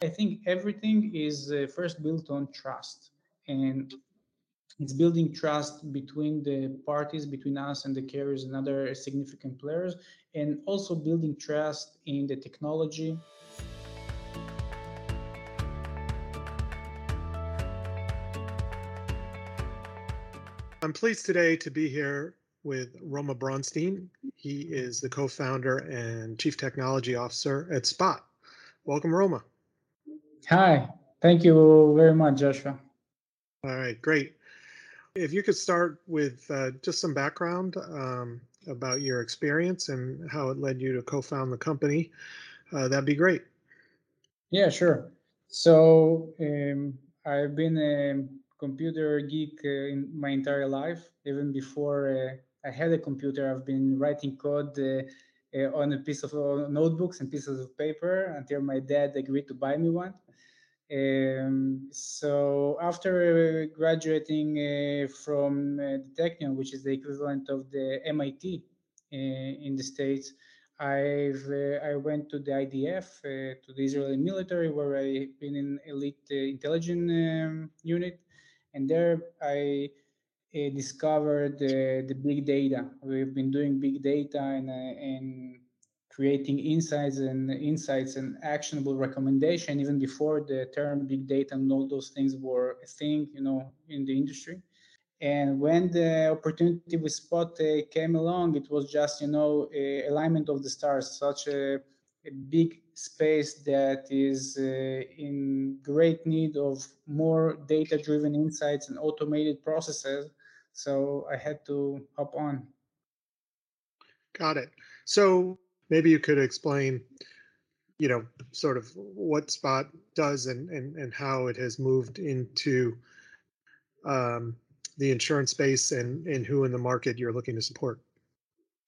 I think everything is uh, first built on trust. And it's building trust between the parties, between us and the carriers and other significant players, and also building trust in the technology. I'm pleased today to be here with Roma Bronstein. He is the co-founder and chief technology officer at Spott. Welcome, Roma. Hi, thank you very much, Joshua. All right, great. If you could start with uh, just some background um, about your experience and how it led you to co-found the company, uh, that'd be great. Yeah, sure. So um, I've been a computer geek uh, in my entire life. Even before uh, I had a computer, I've been writing code uh, uh, on a piece of notebooks and pieces of paper until my dad agreed to buy me one. Um, so after graduating uh, from uh, the Technion, which is the equivalent of the MIT uh, in the States, I've uh, I went to the IDF, uh, to the Israeli military, where I've been in elite uh, intelligence um, unit, and there I discovered the big data. We've been doing big data and and creating insights and insights and actionable recommendation even before the term big data and all those things were a thing you know in the industry. And when the opportunity with Spott uh, came along it was just you know alignment of the stars such a, a big space that is uh, in great need of more data driven insights and automated processes. So i had to hop on. Got it. So maybe you could explain you know sort of what Spott does and and, and how it has moved into um, the insurance space and and who in the market you're looking to support.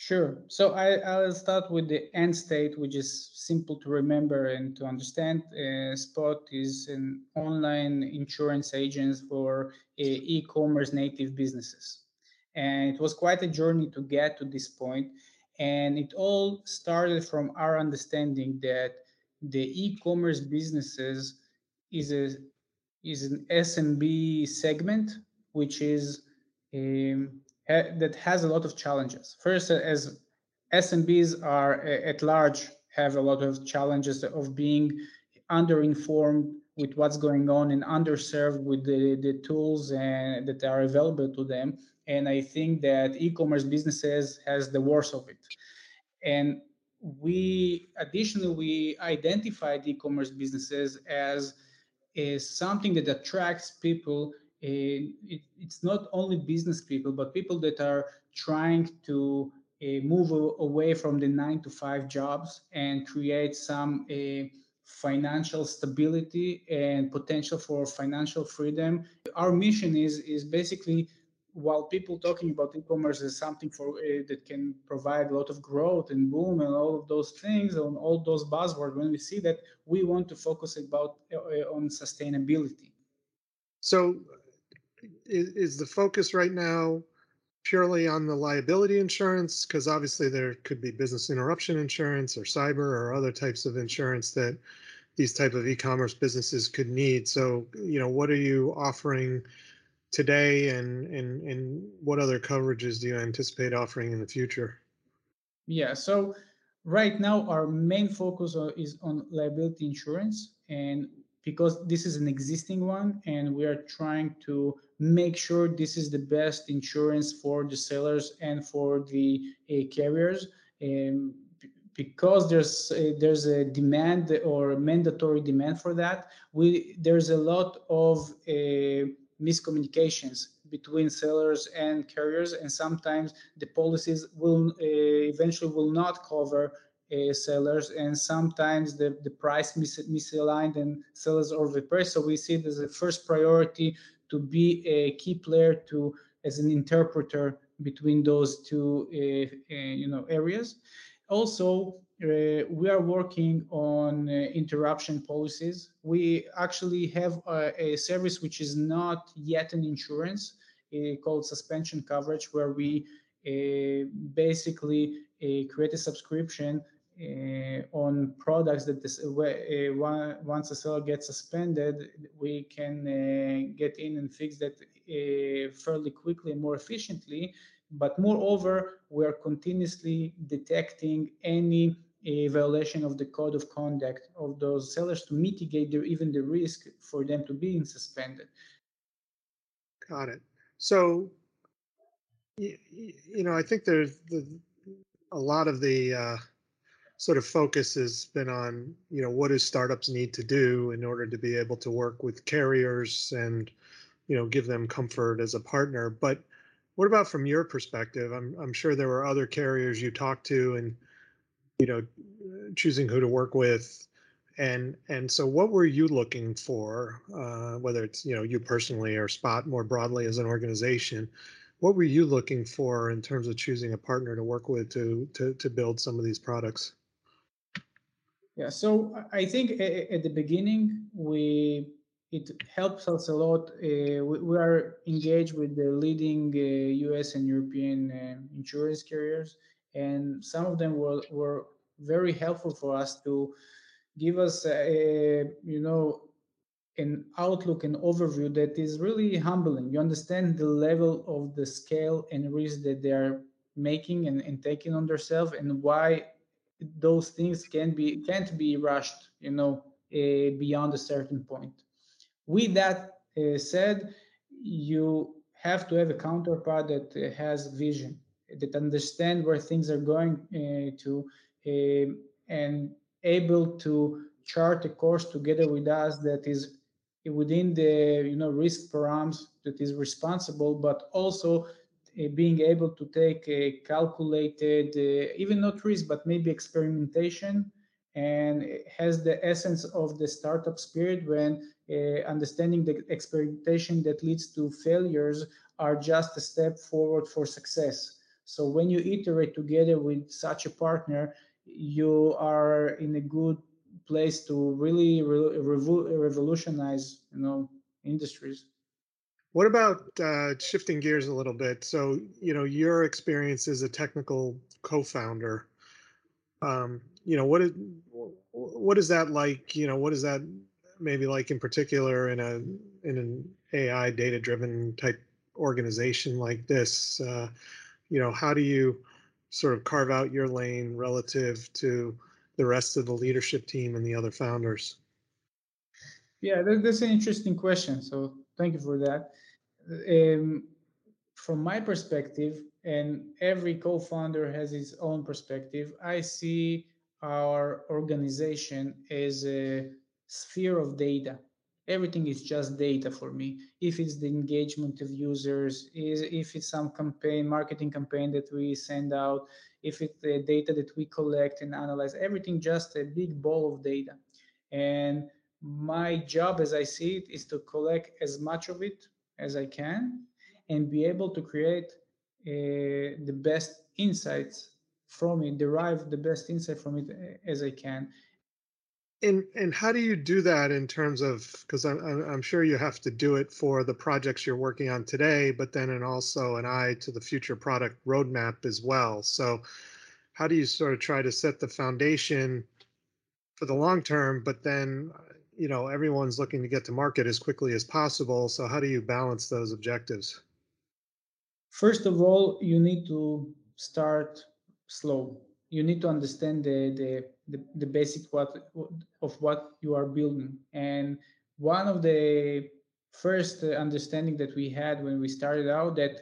Sure. So I, i'll start with the end state which is simple to remember and to understand. Uh, Spott is an online insurance agent for uh, e-commerce native businesses. And it was quite a journey to get to this point and it all started from our understanding that the e-commerce businesses is a is an SMB segment which is um, ha- that has a lot of challenges. First, as SMBs are uh, at large have a lot of challenges of being underinformed with what's going on and underserved with the, the tools and, that are available to them and I think that e-commerce businesses has the worst of it. And we additionally we identified e-commerce businesses as is something that attracts people. Uh, it, it's not only business people, but people that are trying to uh, move away from the nine to five jobs and create some uh, financial stability and potential for financial freedom. Our mission is is basically while people talking about e-commerce is something for uh, that can provide a lot of growth and boom and all of those things on all those buzzwords when we see that we want to focus about uh, on sustainability so is, is the focus right now purely on the liability insurance because obviously there could be business interruption insurance or cyber or other types of insurance that these type of e-commerce businesses could need. So you know what are you offering today and and and what other coverages do you anticipate offering in the future? Yeah so right now our main focus uh, is on liability insurance and because this is an existing one and we are trying to make sure this is the best insurance for the sellers and for the uh, carriers and because there's a, there's a demand or a mandatory demand for that. We there's a lot of uh, miscommunications between sellers and carriers and sometimes the policies will uh, eventually will not cover uh, sellers and sometimes the, the price mis- misaligned and sellers overpay so we see it as a first priority to be a key player to as an interpreter between those two uh, uh you know areas also uh, we are working on uh, interruption policies. We actually have a, a, service which is not yet an insurance uh, called suspension coverage, where we basically create a subscription Eh, on products that this, uh, once a seller gets suspended, we can get in and fix that fairly quickly and more efficiently. But moreover, we are continuously detecting any violation of the code of conduct of those sellers to mitigate their, even the risk for them to being suspended. Got it. So, you, you know, I think there's the, a lot of the uh, sort of focus has been on you know what do startups need to do in order to be able to work with carriers and you know give them comfort as a partner? But what about from your perspective? I'm, I'm sure there were other carriers you talked to and you know choosing who to work with. And and so what were you looking for uh, whether it's you know you personally or Spott more broadly as an organization what were you looking for in terms of choosing a partner to work with to to, to build some of these products yeah, so I think at the beginning we it helps us a lot. Uh, we, we, are engaged with the leading uh, U.S. and European uh, insurance carriers, and some of them were were very helpful for us to give us a, you know an outlook and overview that is really humbling. You understand the level of the scale and risk that they are making and, and taking on themselves, and why those things can be can't be rushed you know uh, beyond a certain point. With that uh, said you have to have a counterpart that uh, has vision that understand where things are going uh, to uh, and able to chart a course together with us that is within the you know risk params that is responsible but also being able to take a calculated, uh, even not risk, but maybe experimentation, and has the essence of the startup spirit when uh, understanding the experimentation that leads to failures are just a step forward for success. So when you iterate together with such a partner, you are in a good place to really re- revolutionize, you know, industries. What about uh, shifting gears a little bit? So, you know, your experience as a technical co-founder, um, you know, what is what is that like? You know, what is that maybe like in particular in a in an AI data-driven type organization like this? Uh, you know, how do you sort of carve out your lane relative to the rest of the leadership team and the other founders? Yeah, that's an interesting question. So thank you for that. Um, from my perspective, and every co-founder has his own perspective, I see our organization as a sphere of data. Everything is just data for me. If it's the engagement of users, is if it's some campaign, marketing campaign that we send out, if it's the data that we collect and analyze, everything just a big ball of data. And my job as I see it is to collect as much of it as I can and be able to create uh, the best insights from it, derive the best insight from it uh, as I can. And and how do you do that in terms of because I'm I'm sure you have to do it for the projects you're working on today, but then and also an eye to the future product roadmap as well. So how do you sort of try to set the foundation for the long term, but then you know everyone's looking to get to market as quickly as possible so how do you balance those objectives? First of all you need to start slow. You need to understand the the the, the basic what of what you are building. And one of the first understanding that we had when we started out that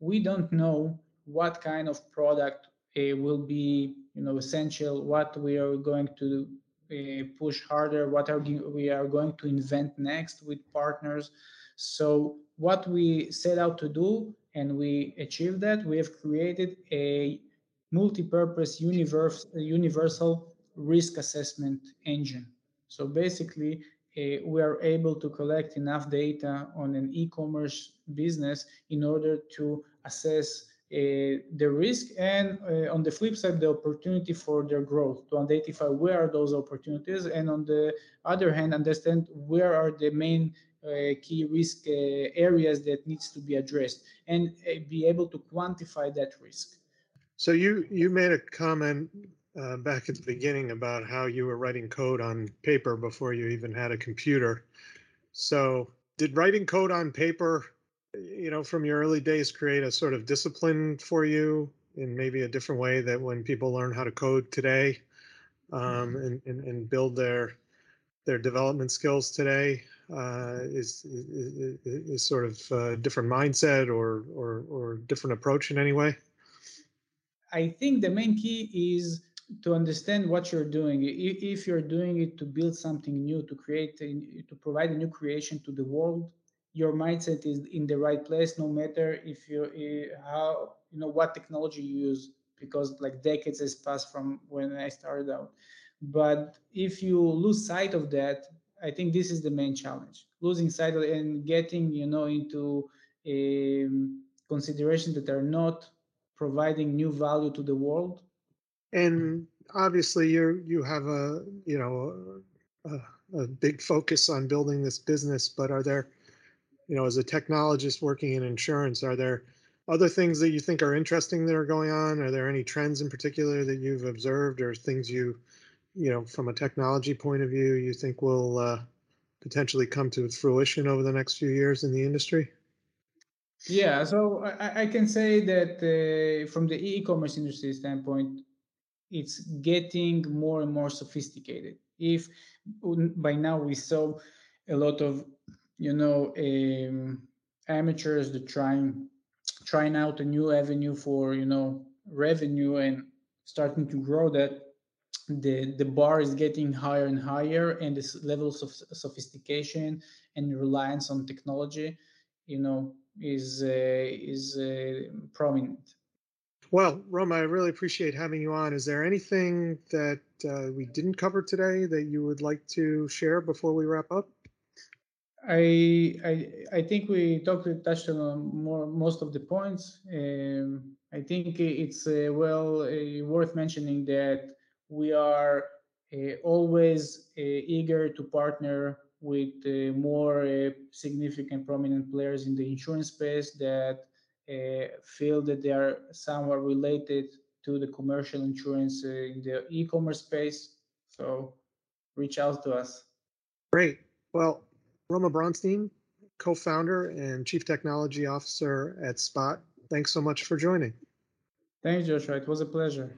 we don't know what kind of product uh, will be you know essential what we are going to push harder what are we are going to invent next with partners. So what we set out to do and we achieved that we have created a multi-purpose universe, universal risk assessment engine. So basically uh, we are able to collect enough data on an e-commerce business in order to assess uh, the risk and uh, on the flip side the opportunity for their growth to identify where are those opportunities and on the other hand understand where are the main uh, key risk uh, areas that needs to be addressed and uh, be able to quantify that risk so you you made a comment uh, back at the beginning about how you were writing code on paper before you even had a computer. So, did writing code on paper, you know, from your early days create a sort of discipline for you in maybe a different way that when people learn how to code today um, mm-hmm. and, and, and build their their development skills today uh, is, is, is sort of a different mindset or, or or different approach in any way? I think the main key is to understand what you're doing. If you're doing it to build something new, to create, a, to provide a new creation to the world, your mindset is in the right place, no matter if you how you know what technology you use, because like decades has passed from when I started out. But if you lose sight of that, I think this is the main challenge: losing sight of and getting you know into um, considerations that are not providing new value to the world and obviously you you have a you know a, a, big focus on building this business but are there you know as a technologist working in insurance are there other things that you think are interesting that are going on are there any trends in particular that you've observed or things you you know from a technology point of view you think will uh, potentially come to fruition over the next few years in the industry yeah so i, I can say that uh, from the e-commerce industry standpoint it's getting more and more sophisticated. If by now we saw a lot of, you know, um, amateurs that trying trying out a new avenue for you know revenue and starting to grow that the the bar is getting higher and higher and the levels of sophistication and reliance on technology you know is uh, is uh, prominent well, Roma, I really appreciate having you on. Is there anything that uh, we didn't cover today that you would like to share before we wrap up? I I, I think we talked touched on more most of the points. Um, I think it's uh, well uh, worth mentioning that we are uh, always uh, eager to partner with uh, more significant prominent players in the insurance space that uh, feel that they are somewhat related to the commercial insurance uh, in the e-commerce space. So reach out to us. Great. Well, Roma Bronstein, co-founder and chief technology officer at Spott. Thanks so much for joining. Thanks, Joshua. It was a pleasure.